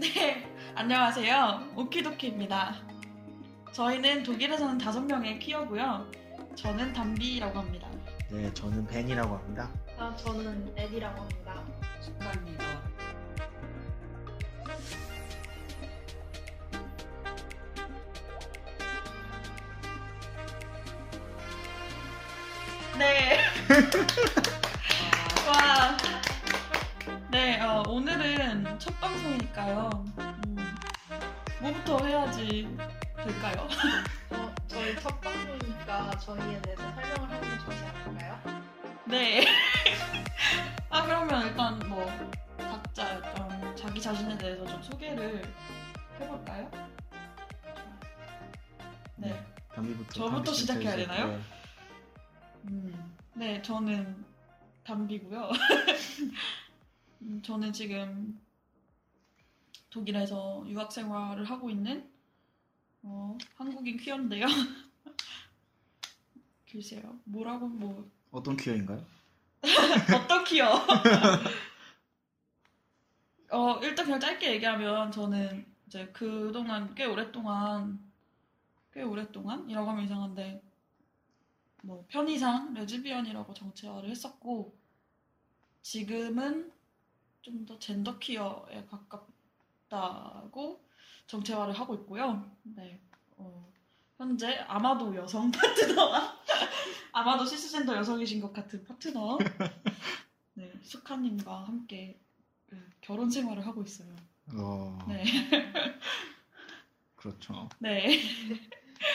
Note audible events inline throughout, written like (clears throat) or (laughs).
네, 안녕하세요. 오키도키입니다. 저희는 독일에 사는 다섯 명의 퀴어고요. 저는 담비라고 합니다. 네, 저는 벤이라고 합니다. 아, 저는 에디라고 합니다. 방송이니까요. 음, 뭐부터 해야지 될까요? 어, 저희 첫 방송이니까 저희에 대해서 설명을 하면 좋지 않을까요? 네. (laughs) 아, 그러면 일단 뭐, 각자 일단 자기 자신에 대해서 좀 소개를 해볼까요? 네. 담비부터. 저부터 담비 시작해야. 되나요? 네. 음, 네, 저는 담비고요. (laughs) 음, 저는 지금 독일에서 유학 생활을 하고 있는 어, 한국인 퀴어인데요. (laughs) 글쎄요, 뭐라고 뭐 어떤 퀴어인가요? (laughs) 어떤 퀴어? (laughs) 어, 일단 그냥 짧게 얘기하면 저는 이제 그동안 꽤 오랫동안 꽤 오랫동안 이라고 하면 이상한데 뭐 편의상 레즈비언이라고 정체화를 했었고 지금은 좀 더 genderqueer에 가깝다고 정체화를 하고 있고요. 네. 어, 현재 아마도 여성 (laughs) 파트너와 아마도 cisgender 여성이신 것 같은 파트너 (laughs) 네, 수카님과 함께 네, 결혼 생활을 하고 있어요. 어, 네. (laughs) 그렇죠. 네.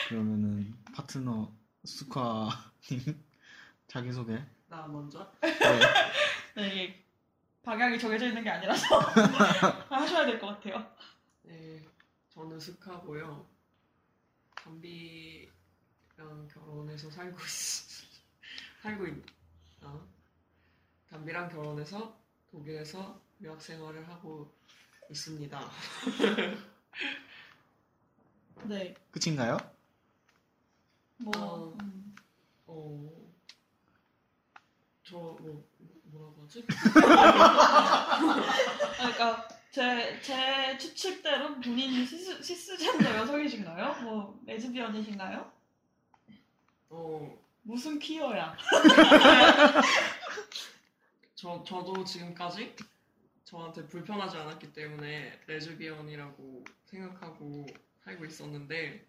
그러면은 파트너 수카님 자기소개. 나 먼저? 네. 네, 방향이 정해져 있는 게 아니라서 (laughs) 하셔야 될 것 같아요. 네, 저는 스카고요. 담비랑 결혼해서 살고 있, (laughs) 살고 있, 어? 담비랑 결혼해서 독일에서 유학 생활을 하고 있습니다. (laughs) 네. 끝인가요? 뭐 어. 음, 어, 저, 뭐, 뭐라고 하지? (laughs) 그러니까 제, 제 추측대로 본인이 시스, 시스젠더 여성이신가요? 뭐 레즈비언이신가요? 어, 무슨 퀴어야? (laughs) 저, 저도 지금까지 저한테 불편하지 않았기 때문에 레즈비언이라고 생각하고 살고 있었는데,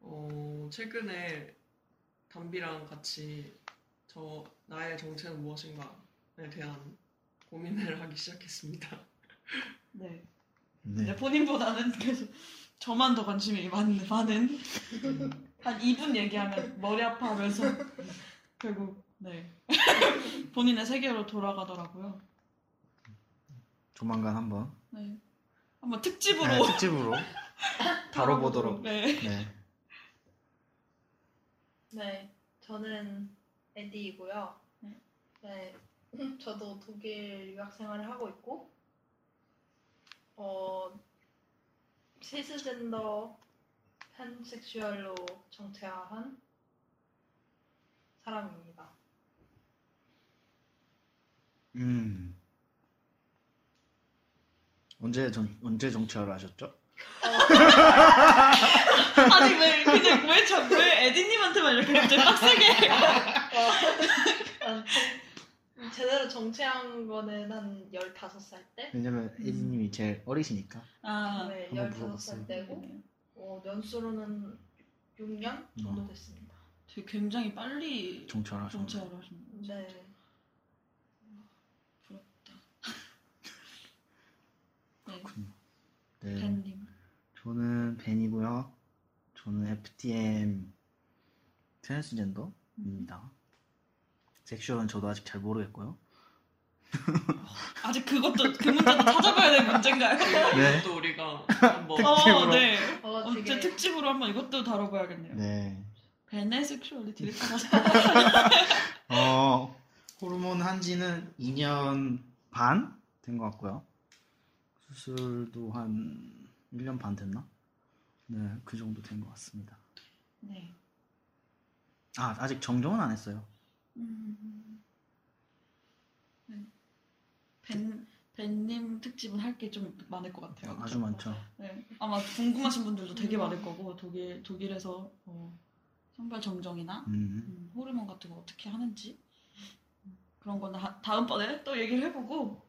어, 최근에 담비랑 같이 저, 나의 정체는 무엇인가에 대한 고민을 하기 시작했습니다. (laughs) 네. 네. 네, 본인보다는 계속 저만 더 관심이 많, 많은 한 2분 얘기하면 머리 아파하면서 결국 네 (laughs) 본인의 세계로 돌아가더라고요. 조만간 한번 네 한번 특집으로 네, 특집으로 (laughs) 다뤄보도록. 네. 네. 네, 저는 에디이고요. 네. 네, (laughs) 저도 독일 유학 생활을 하고 있고, 어, 시스젠더 팬섹슈얼로 정체화한 사람입니다. 음. 언제 전 언제 정치화를 하셨죠? (laughs) 아니 왜 그냥 왜저왜 에디님한테만 이렇게 갑자기 빡세게 어, 정- 제대로 정체한 거는 한 15살 때? 왜냐면 에디님이 제일 어리시니까. 아 네, 한번 15살 물어봤어요. 때고, 네. 어, 연수로는 6년 정도 어. 됐습니다. 되게 굉장히 빨리 정치화를 하셨네. 거죠. 네. 부럽다. 네, 네. 벤님. 저는 벤이고요. 저는 FTM 트랜스젠더입니다. sexual은 저도 아직 잘 모르겠고요. 아직 그것도 그 문제도 찾아봐야 될 문제인가요? 네. 또 우리가 한번 어, 특집으로. 네. 어, 언제 되게 특집으로 한번 이것도 다뤄봐야겠네요. 네. 베네 sexuality를 (laughs) 찾아서. 어, 호르몬 한지는 2년 반 된 것 같고요. 수술도 한 1년 반 됐나? 네, 그 정도 된 것 같습니다. 네. 아, 아직 정정은 안 했어요. 음. 네. 벤 벤님 특 특집은 할 게 좀 많을 것 같아요. 아주 많죠. 네, 아마 궁금하신 분들도 되게 많을 거고 독일 독일에서 어, 성별 정정이나 음. 음, 호르몬 같은 거 어떻게 하는지 음, 그런 거는 하- 다음번에 또 얘기를 해보고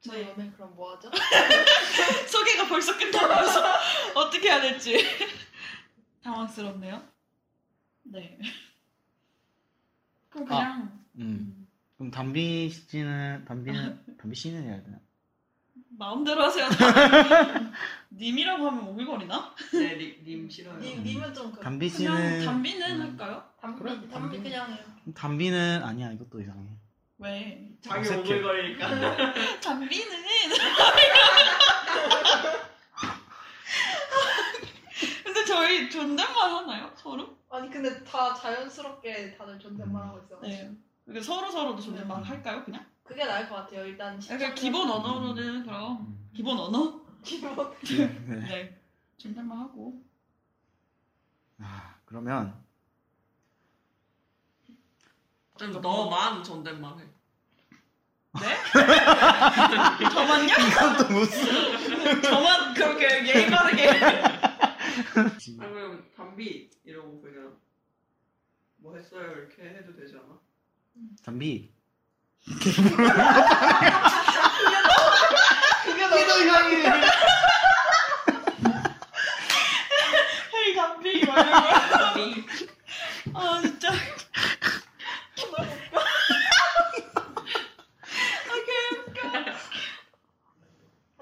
저희 네. 오늘 그럼 뭐 하죠? (laughs) 소개가 벌써 끝나면서 (laughs) 어떻게 해야 될지 (laughs) 당황스럽네요. 네. 그럼 그냥 음. 음, 그럼 담비 씨는 담비는 담비 씨는 해야 되나? 마음대로 하세요. 님이라고 하면 오글거리나? 네, 님, 님 싫어요. 님, 님은 좀 그, 담비 그냥 씨는 담비는 음. 할까요? 담비, 그래, 담비, 담비. 그냥 해요. 담비는 아니야 이것도 이상해. 왜? 자기 어색해. (laughs) 오글거리니까. 담비는 (laughs) 근데 저희 존댓말 하나요? 서로? 아니 근데 다 자연스럽게 다들 존댓말 하고 있어. 네. 이렇게 서로 서로도 존댓말 음. 할까요? 그냥? 그게 나을 것 같아요. 일단 그러니까 기본 언어로는 그럼 음. 기본 언어? 기본. 네. 네. 존댓말 하고. 아 그러면 좀 너만 존댓말 해. 네? (laughs) 저만요? 이것도 무슨 저만 그렇게 예의 바르게. (laughs) 아니면 담비 이러고 그냥 뭐 했어요 이렇게 해도 되지 않아? 담비 그게 너무 이상해. (laughs) 헤이 담비. 담비. 아 진짜.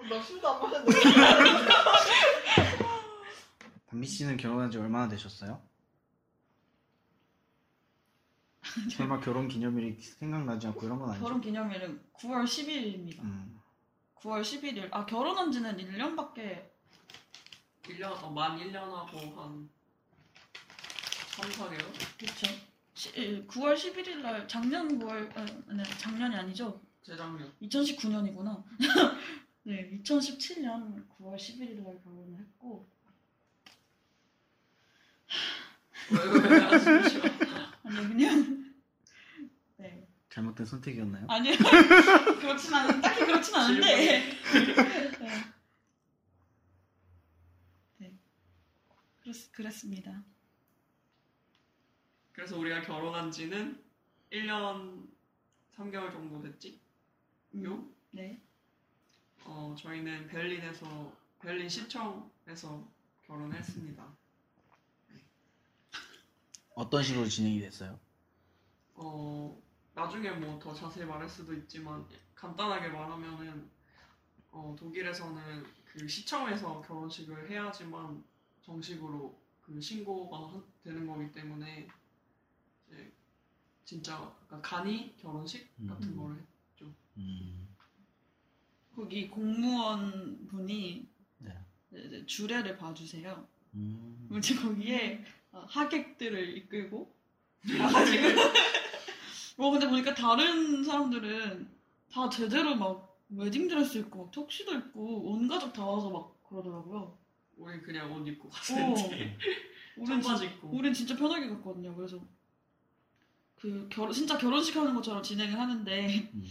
나 술도 안 마셨는데. (laughs) 담비 씨는 결혼한 지 얼마나 되셨어요? (laughs) 설마 결혼 기념일이 생각나지 않고 이런 건 아니죠? 결혼 기념일은 9월 10일입니다. 음. 9월 11일. 아 결혼한 지는 1년밖에 1년, 어, 만 1년 하고 한 3, 4개월? 그렇죠. 9월 11일 날 작년 9월 아, 네, 작년이 아니죠. 재작년. 2019년이구나. (laughs) 네, 2017년 9월 11일 날 결혼을 했고? 아니 그냥 네 잘못된 선택이었나요? 아니요 (laughs) 그렇진 않은 딱히 그렇진 않은데 네. 네 그랬, 그랬습니다. 그래서 우리가 결혼한 지는 1년 3개월 정도 됐지? 요? 네 어, 저희는 베를린에서, 베를린 시청에서 결혼했습니다. 어떤 식으로 진행이 됐어요? 어, 나중에 뭐 더 자세히 말할 수도 있지만, 간단하게 말하면은, 어, 독일에서는 그 시청에서 결혼식을 해야지만 정식으로 그 신고가 한- 되는 거기 때문에, 이제 진짜 간이 결혼식 같은 음. 거를 음. 거기 공무원 분이 네. 이제 주례를 봐주세요. 음. 그럼 이제 거기에 어, 하객들을 이끌고 (laughs) 가가지고 뭐 근데 보니까 다른 사람들은 다 제대로 막 웨딩드레스 입고 막 턱시도 입고 온 가족 다 와서 막 그러더라고요. 우리 그냥 옷 입고 어. 갔는데 (laughs) 우린, 진, 청바지 입고 우린 진짜 편하게 갔거든요. 그래서 그 결혼 진짜 결혼식 하는 것처럼 진행을 하는데 음.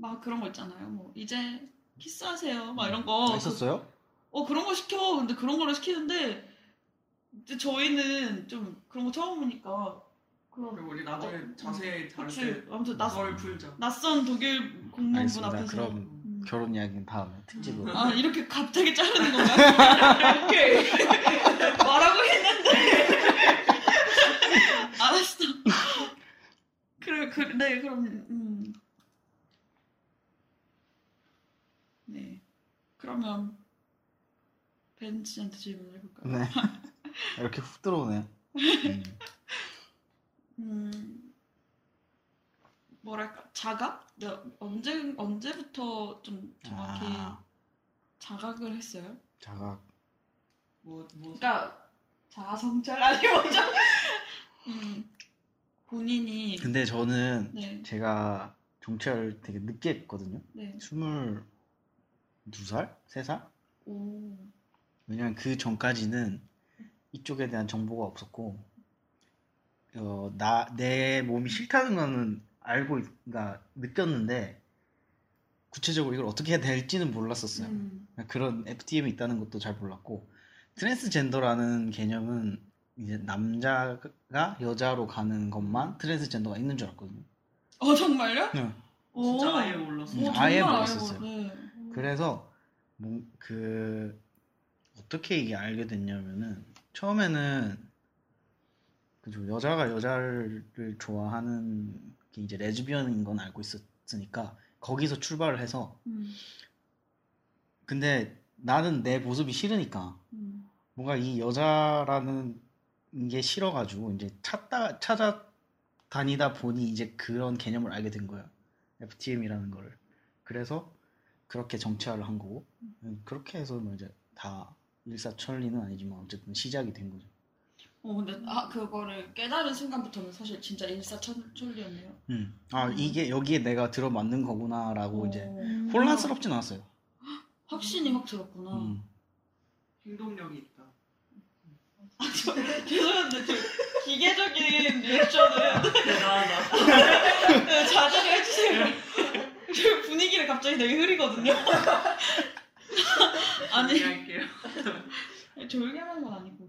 막 그런 거 있잖아요. 뭐 이제 키스하세요. 막 이런 거. 아, 있었어요? 어 그런 거 시켜. 근데 그런 거를 시키는데 이제 저희는 좀 그런 거 처음 보니까 그리고 우리 나중에 어, 자세히 다룰. 때 아무튼 낯, 썰 풀자 낯선 독일 공무원분. 앞에서 그럼 음. 결혼 이야기는 다음에 특집으로. 아 이렇게 갑자기 자르는 건가요? (laughs) 이렇게 (laughs) 말하고 했는데 알았어. (laughs) 그래 그네 그럼 음. 네 그러면 벤 씨한테 질문을 해볼까요? 네. (laughs) 이렇게 훅 들어오네. 음. 음 뭐랄까 자각? 몇- 언제 언제부터 좀 정확히 아, 자각을 했어요? 자각. 뭐, 뭐 그러니까 자아성찰 아니 뭐죠? (laughs) 음 본인이 근데 저는 네 제가 정치를 되게 늦게 했거든요. 네. 22살? 3살? 오. 왜냐면 그 전까지는 이쪽에 대한 정보가 없었고, 어, 나, 내 몸이 싫다는 거는 알고, 있- 그러니까 느꼈는데, 구체적으로 이걸 어떻게 해야 될지는 몰랐었어요. 음. 그런 FTM이 있다는 것도 잘 몰랐고 트랜스젠더라는 개념은 이제 남자가 여자로 가는 것만 트랜스젠더가 있는 줄 알았거든요. 어 정말요? 네. 오. 진짜 아예 몰랐어요. 음, 오, 아예 몰랐었어요. 네. 그래서 뭐, 그 어떻게 이게 알게 됐냐면은 처음에는 그죠 여자가 여자를 좋아하는 게 이제 레즈비언인 건 알고 있었으니까 거기서 출발을 해서 음. 근데 나는 내 모습이 싫으니까 음. 뭔가 이 여자라는 게 싫어가지고 이제 찾다 찾아 다니다 보니 이제 그런 개념을 알게 된 거야 FTM이라는 거를 그래서 그렇게 정체화를 한 거고 음, 그렇게 해서 뭐 이제 다 일사천리는 아니지만 어쨌든 시작이 된 거죠. 어 근데 아 그거를 깨달은 순간부터는 사실 진짜 일사천리였네요. 음. 아 음. 이게 여기에 내가 들어맞는 거구나라고 이제 어. 혼란스럽진 않았어요. 확신이 확 들었구나. 음. 행동력이 있다. 아, 저, 죄송한데 저 기계적인 리액션은 (laughs) 대단하다. 네, 자제를 해주세요. (laughs) 저 (laughs) 분위기를 갑자기 되게 흐리거든요. (laughs) 아니 할게요. 졸게 하는 건 아니고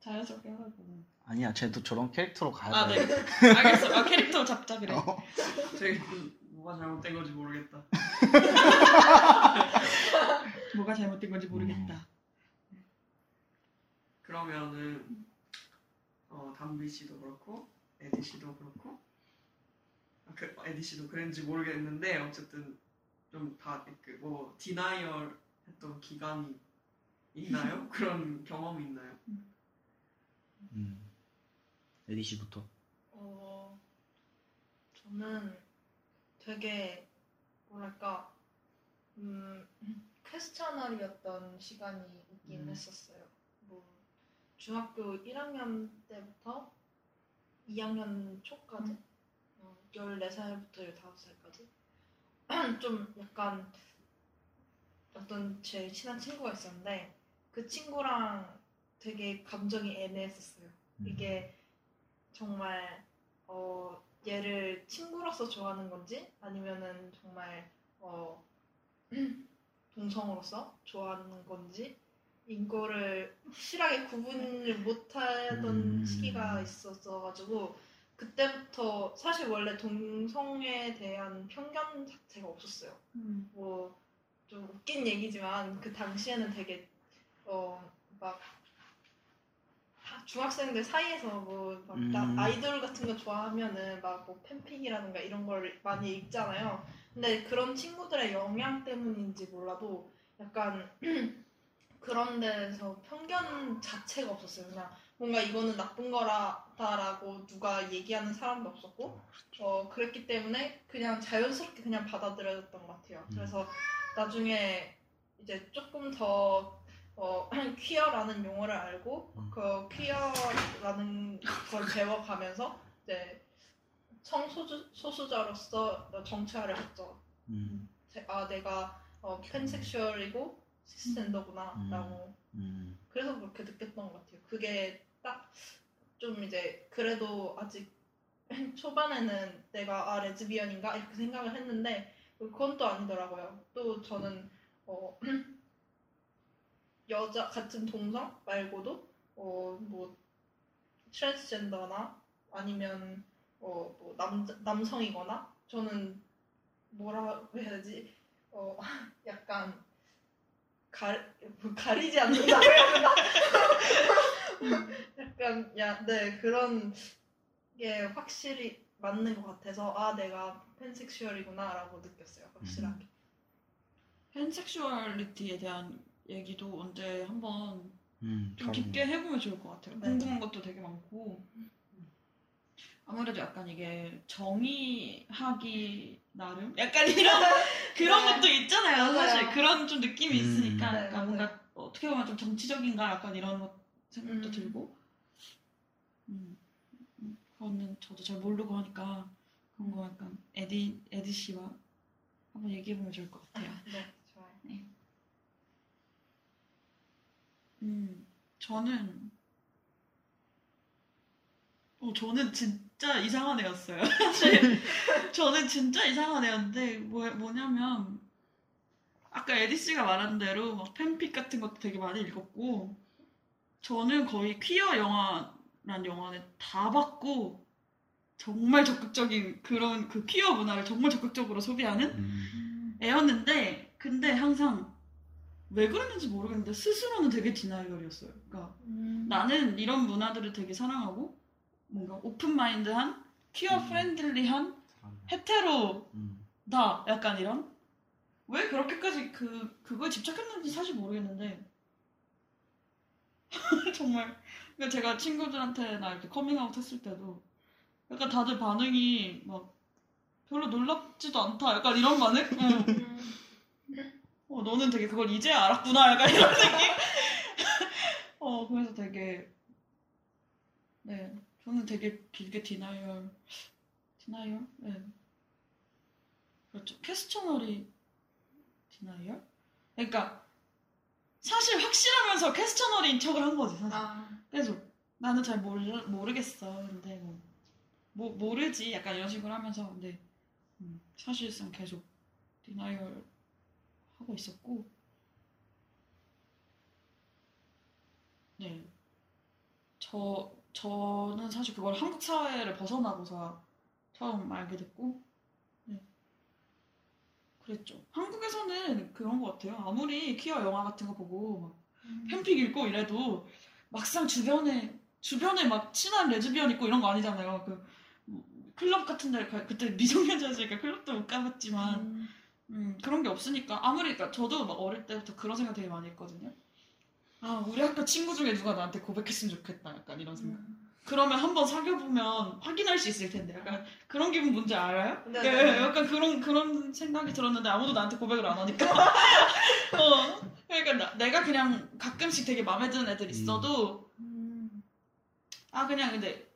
자연스럽게 하라고. 아니야, 쟤도 저런 캐릭터로 가야 아 돼. 네. (laughs) 알겠어. 아 캐릭터 잡자 그래. 어. 뭐가 잘못된 건지 모르겠다. 뭐가 잘못된 건지 모르겠다. 그러면은 어, 담비 씨도 그렇고 에디 씨도 그렇고 아, 그, 에디 씨도 그랬는지 모르겠는데 어쨌든 좀 다 그 뭐 denial 했던 기간이 있나요? (laughs) 그런 경험이 있나요? 음. 에디 씨부터. 어, 저는 되게 뭐랄까 음, 퀘스천널이었던 시간이 있긴 음. 했었어요. 뭐 중학교 1학년 때부터 2학년 초까지 어, 14살부터 15살까지 (clears throat) 좀 약간 어떤 제일 친한 친구가 있었는데 그 친구랑 되게 감정이 애매했었어요. 음. 이게 정말 어, 얘를 친구로서 좋아하는 건지 아니면은 정말 어, (clears throat) 동성으로서 좋아하는 건지 이거를 확실하게 구분을 못하던 음. 시기가 있었어가지고 그때부터 사실 원래 동성에 대한 편견 자체가 없었어요. 음. 뭐좀 웃긴 얘기지만 그 당시에는 되게 어막 중학생들 사이에서 뭐막 음. 아이돌 같은 거 좋아하면은 막 뭐 팬픽이라든가 이런 걸 많이 읽잖아요. 근데 그런 친구들의 영향 때문인지 몰라도 약간 (clears throat) 그런 데서 편견 자체가 없었어요. 그냥 뭔가 이거는 나쁜 거라다라고 누가 얘기하는 사람도 없었고 어 그랬기 때문에 그냥 자연스럽게 그냥 받아들여졌던 것 같아요. 음. 그래서 나중에 이제 조금 더 어, 퀴어라는 용어를 알고 음. 그 퀴어라는 걸 배워가면서 이제 성소수 소수자로서 정체화를 했죠. 음. 제- 아 내가 어, 팬섹슈얼이고 시스젠더구나라고 음. 그래서 그렇게 느꼈던 것 같아요. 그게 딱 좀 이제 그래도 아직 (laughs) 초반에는 내가 아 레즈비언인가? 이렇게 생각을 했는데 그건 또 아니더라고요. 또 저는 어, (clears throat) 여자 같은 동성 말고도 어 뭐 트랜스젠더나 아니면 어 뭐 남자 남성이거나 저는 뭐라고 해야 되지? 어 (laughs) 약간 가뭐 가리지 않는다고 해야 되나 (laughs) 약간 야 네 그런 게 확실히 맞는 것 같아서 아 내가 팬섹슈얼이구나라고 느꼈어요 확실하게 팬섹슈얼리티에 대한 얘기도 언제 한번 음. 좀 깊게 해보면 좋을 것 같아요. 네. 궁금한 것도 되게 많고 아무래도 약간 이게 정의하기 나름 약간 이런 (laughs) 그런 네. 것도 있잖아요. 맞아요. 사실 그런 좀 느낌이 음. 있으니까 네, 약간 맞아요. 뭔가 어떻게 보면 좀 정치적인가 약간 이런 것 생각도 음. 들고 음, 음, 그거는 저도 잘 모르고 하니까 그런 거 약간 에디 에디 씨와 한번 얘기해 보면 좋을 것 같아요. 네 좋아요 음, 저는, 어, 저는 진짜 이상한 애였어요. (laughs) 사실, 저는 진짜 이상한 애였는데, 뭐, 뭐냐면, 아까 에디 씨가 말한 대로 막 팬픽 같은 것도 되게 많이 읽었고 저는 거의 퀴어 영화란 영화는 다 봤고 정말 적극적인 그런 그 퀴어 문화를 정말 적극적으로 소비하는 음. 애였는데 근데 항상 왜 그랬는지 모르겠는데 스스로는 되게 denial이었어요. 그러니까 음. 나는 이런 문화들을 되게 사랑하고 뭔가 open mind한 queer 음. friendly한 hetero다 음. 약간 이런 왜 그렇게까지 그 그거에 집착했는지 사실 모르겠는데 (laughs) 정말 그러니까 제가 친구들한테나 이렇게 커밍아웃 했을 때도 약간 다들 반응이 막 별로 놀랍지도 않다 약간 이런 반응? 응. 음. 어, 너는 되게 그걸 이제 알았구나. 약간 이런 (laughs) 느낌? 어, 그래서 되게, 네. 저는 되게 길게 denial, denial? 네. 그렇죠. questioning이 denial? 그러니까, 사실 확실하면서 questioning인 척을 한 거지, 사실. 아, 그래서 나는 잘 모르, 모르겠어. 근데 뭐, 뭐, 모르지. 약간 이런 식으로 하면서. 근데, 음, 사실상 계속 denial 하고 있었고, 네. 저, 저는 사실 그걸 한국 사회를 벗어나고서 처음 알게 됐고, 네. 그랬죠. 한국에서는 그런 것 같아요. 아무리 퀴어 영화 같은 거 보고, 막 팬픽 읽고 이래도 막상 주변에 주변에 막 친한 레즈비언 있고 이런 거 아니잖아요. 그 뭐, 클럽 같은 데 가- 그때 미성년자였으니까 클럽도 못 가봤지만 음. 음, 그런 게 없으니까 아무리 그러니까 저도 막 어릴 때부터 그런 생각 되게 많이 했거든요. 아 우리 학교 친구 중에 누가 나한테 고백했으면 좋겠다. 약간 이런 생각. 음. 그러면 한번 사귀어보면 확인할 수 있을 텐데 약간 그런 기분 뭔지 알아요? 네, 예, 네, 네. 약간 그런 그런 생각이 들었는데 아무도 나한테 고백을 안 하니까. (laughs) 어, 그러니까 나- 내가 그냥 가끔씩 되게 마음에 드는 애들 있어도 음. 아 그냥 근데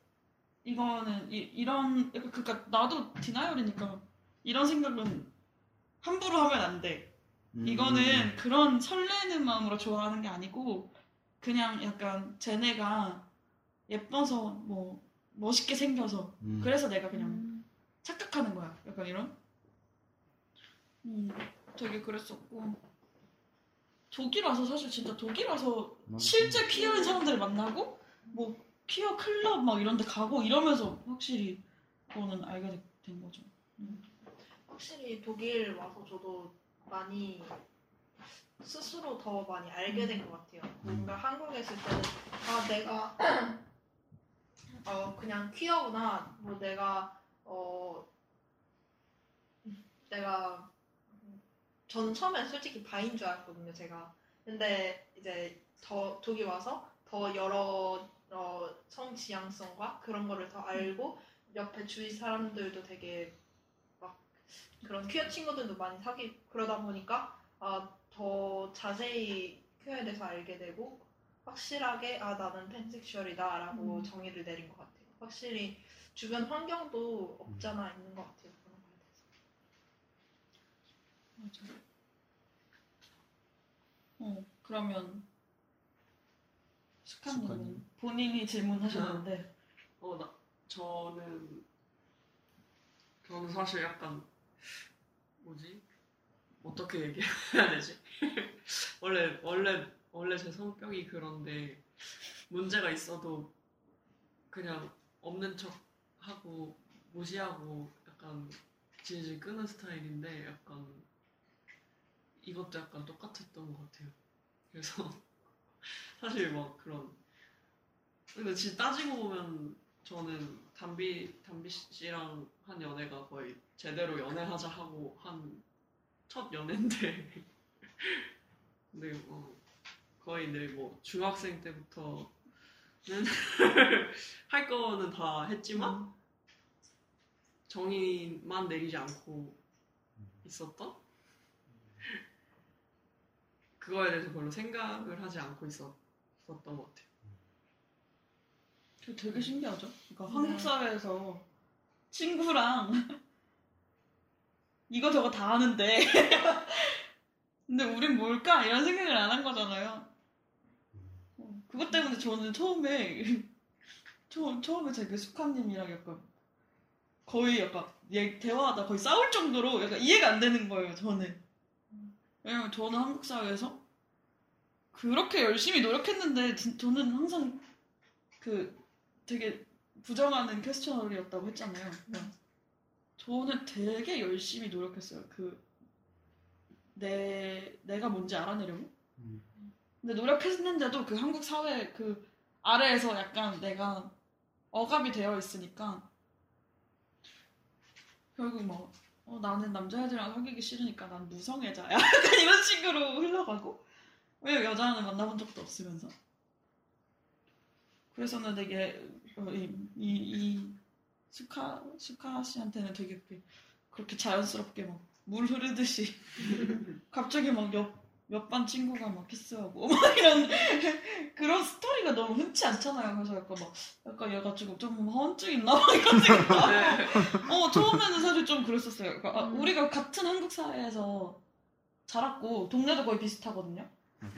이거는 이, 이런 약간 그러니까 나도 디나이얼이니까 이런 생각은 함부로 하면 안 돼. 음. 이거는 그런 설레는 마음으로 좋아하는 게 아니고 그냥 약간 쟤네가 예뻐서 뭐 멋있게 생겨서 음. 그래서 내가 그냥 음. 착각하는 거야. 약간 이런. 음, 되게 그랬었고 독일 와서 사실 진짜 독일 와서 맞아. 실제 퀴어인 사람들을 만나고 뭐 퀴어 클럽 막 이런 데 가고 이러면서 확실히 그거는 알게 되- 된 거죠. 확실히 독일 와서 저도 많이 스스로 더 많이 알게 된 것 같아요. 뭔가 한국에 있을 때는 아 내가 어 그냥 퀴어구나. 뭐 내가 어 내가 저는 처음엔 솔직히 바인 줄 알았거든요. 제가 근데 이제 더 독일 와서 더 여러 어, 성 지향성과 그런 거를 더 알고 옆에 주위 사람들도 되게 막 그런 퀴어 친구들도 많이 사귀 그러다 보니까 아, 더 자세히 퀴어에 대해서 알게 되고 확실하게 아 나는 팬섹슈얼이다 라고 음. 정의를 내린 것 같아요. 확실히 주변 환경도 없잖아 있는 것 같아요. 그런 거에 대해서. 맞아. 어 그러면 스카님. 본인이 질문하셨는데 어, 나, 저는, 저는 사실 약간, 뭐지? 어떻게 얘기해야 되지? (laughs) 원래, 원래, 원래 제 성격이 그런데, 문제가 있어도, 그냥 없는 척 하고, 무시하고, 약간, 질질 끄는 스타일인데, 약간, 이것도 약간 똑같았던 것 같아요. 그래서, (laughs) 사실 막 그런, 근데 진짜 따지고 보면 저는 담비 담비 씨랑 한 연애가 거의 제대로 연애하자 하고 한 첫 연애인데 (laughs) 근데 뭐 거의 내뭐 중학생 때부터는 (laughs) 할 거는 다 했지만 정의만 내리지 않고 있었던 그거에 대해서 별로 생각을 하지 않고 있었던 것 같아요. 저 되게 신기하죠. 그러니까 네. 한국 사회에서 친구랑 이거 저거 다 하는데 (laughs) 근데 우린 뭘까 이런 생각을 안 한 거잖아요. 어, 그것 때문에 저는 처음에 (laughs) 처, 처음에 되게 숙함님이랑 약간 거의 약간 얘 대화하다 거의 싸울 정도로 약간 이해가 안 되는 거예요. 저는 왜냐면 저는 한국 사회에서 그렇게 열심히 노력했는데 진- 저는 항상 그 되게 부정하는 퀘스천널이었다고 했잖아요. 그러니까 저는 되게 열심히 노력했어요. 그 내 내가 뭔지 알아내려고. 음. 근데 노력했는데도 그 한국 사회 그 아래에서 약간 내가 억압이 되어 있으니까 결국 뭐 어, 나는 남자애들이랑 사귀기 싫으니까 난 무성애자야. (laughs) 약간 이런 식으로 흘러가고 왜 여자는 만나본 적도 없으면서 그래서는 되게 어, 이, 이, 이 수카 수카 씨한테는 되게 그렇게, 그렇게 자연스럽게 막 물 흐르듯이 (laughs) 갑자기 막옆 몇 반 친구가 막 키스하고 막 (laughs) 이런 그런 스토리가 너무 흔치 않잖아요. 그래서 약간 막 약간 얘가 지금 좀 허언증 있나 막 이런 (laughs) 생각. 네. 어 처음에는 사실 좀 그랬었어요. 그러니까 아, 음. 우리가 같은 한국 사회에서 자랐고 동네도 거의 비슷하거든요.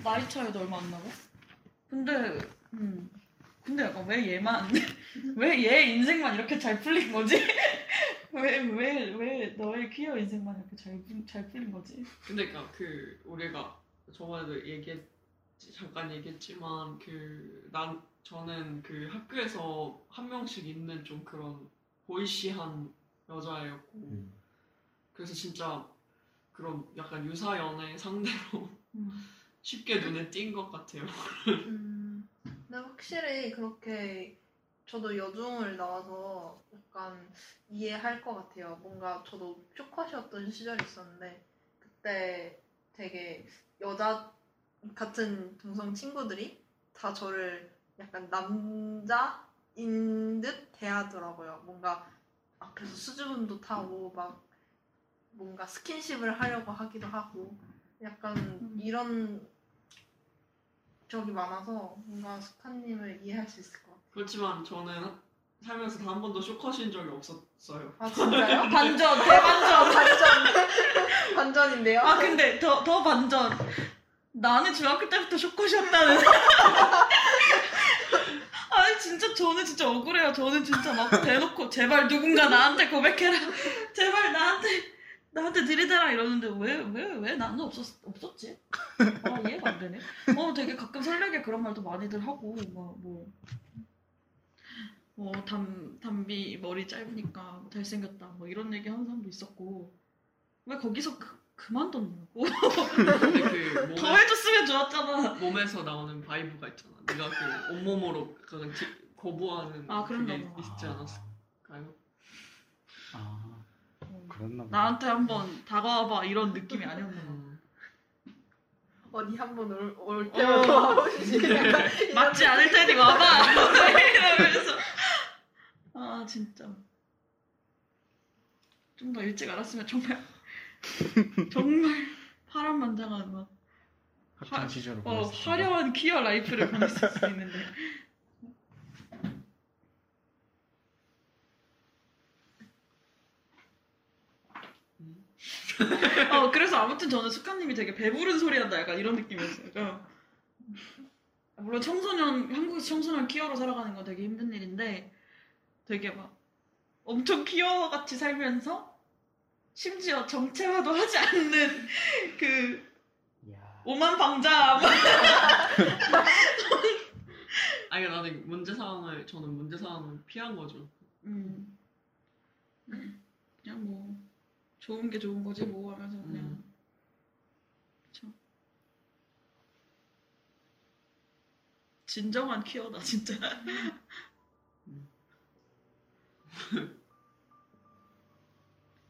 나이 차이도 얼마 안 나고. 근데 음 근데 약간 왜 얘만 (laughs) 왜 얘 인생만 이렇게 잘 풀린 거지? 왜 왜 왜 너의 퀴어 인생만 이렇게 잘, 풀- 잘 풀린 거지? 근데 그러니까 그 우리가 저번에도 얘기했 잠깐 얘기했지만 그 난 저는 그 학교에서 한 명씩 있는 좀 그런 보이시한 여자애였고 음. 그래서 진짜 그런 약간 유사 연애 상대로 음. (laughs) 쉽게 눈에 띈 것 같아요. 음, (laughs) 근데 확실히 그렇게 저도 여중을 나와서 약간 이해할 것 같아요. 뭔가 저도 쇼컷이었던 시절이 있었는데 그때 되게 여자 같은 동성 친구들이 다 저를 약간 남자인 듯 대하더라고요. 뭔가 앞에서 수줍음도 타고 막 뭔가 스킨십을 하려고 하기도 하고 약간 이런 적이 많아서 뭔가 스카님을 이해할 수 있을 것 같아요. 그렇지만 저는 살면서 단 한 번도 쇼컷인 적이 없었어요. 아 진짜요? (laughs) 반전 대반전. 반전 (laughs) 반전인데요? 아 근데 더 더 반전. 나는 중학교 때부터 쇼컷이었다는. (laughs) 아니 진짜 저는 진짜 억울해요. 저는 진짜 막 대놓고 제발 누군가 나한테 고백해라. 제발 나한테 나한테 들이대라 이러는데 왜 왜 왜 나는 없었 없었지? 아 이해가 안 되네. 어 되게 가끔 설레게 그런 말도 많이들 하고 뭐뭐 뭐 담, 담비 머리 짧으니까 잘생겼다 뭐 이런 얘기 하는 사람도 있었고 왜 거기서 그, 그만뒀냐고 그 (laughs) 더 해줬으면 좋았잖아 몸에서 나오는 vibe가 있잖아. 네가 그 온몸으로 기- 거부하는 아, 그런가 그게 봐. 있지 않았을까요? 아, 그랬나 봐. 나한테 한번 다가와봐 이런 느낌이 아니었나 봐 음. 어디 한번 올, 올 어. 때마다 와보시지 (laughs) 맞지 않을 테니 와봐 (laughs) 이러면서 아 진짜 좀 더 일찍 알았으면 정말 (laughs) 정말 파란만장한 막 학창 시절을 어, 보냈을. 화려한 퀴어 라이프를 (laughs) 보냈을 수 있는데. 음. 어, 그래서 아무튼 저는 수카님이 되게 배부른 소리 한다 약간 이런 느낌이었어요. 그러니까 물론 청소년, 한국에서 청소년 퀴어로 살아가는 건 되게 힘든 일인데 되게 막 엄청 퀴어 같이 살면서 심지어 정체화도 하지 않는 (laughs) 그 야, 오만 방자 (laughs) 아니 나는 문제 상황을 저는 문제 상황을 피한 거죠. 음. 음. 그냥 뭐 좋은 게 좋은 거지 뭐 하면서 그냥 음. 그쵸. 진정한 퀴어다 진짜. 음.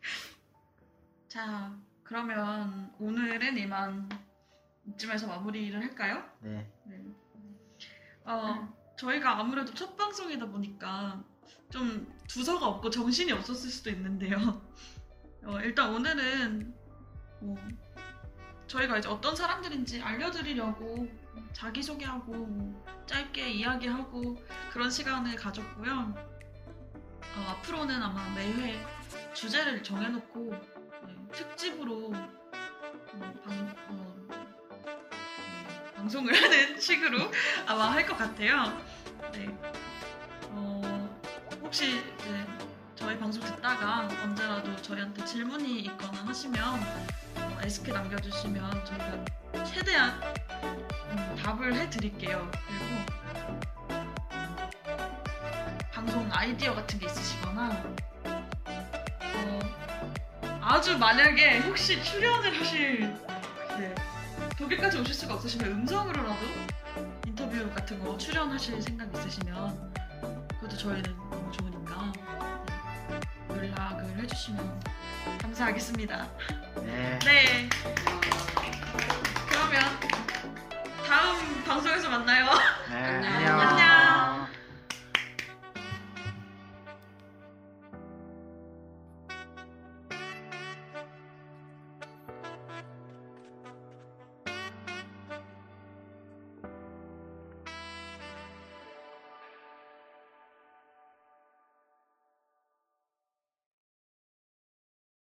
(laughs) 자 그러면 오늘은 이만 이쯤에서 마무리를 할까요? 네. 네. 어, 저희가 아무래도 첫 방송이다 보니까 좀 두서가 없고 정신이 없었을 수도 있는데요. (laughs) 어, 일단 오늘은 뭐 저희가 이제 어떤 사람들인지 알려드리려고 자기소개하고 뭐 짧게 이야기하고 그런 시간을 가졌고요. 어, 앞으로는 아마 매회 주제를 정해놓고 네, 특집으로 어, 방, 어, 네, 방송을 하는 (laughs) 식으로 아마 할 것 같아요. 네. 어, 혹시 이제 저희 방송 듣다가 언제라도 저희한테 질문이 있거나 하시면 어, 데스크 남겨주시면 저희가 최대한 음, 답을 해드릴게요. 그리고 방송 아이디어 같은 게 있으시거나 어, 아주 만약에 혹시 출연을 하실 네, 독일까지 오실 수가 없으시면 음성으로라도 인터뷰 같은 거 출연하실 생각 있으시면 그것도 저희는 너무 좋으니까 네, 연락을 해주시면 감사하겠습니다. 네. 네. 그러면 다음 방송에서 만나요. 네. 안녕. 안녕. 안녕.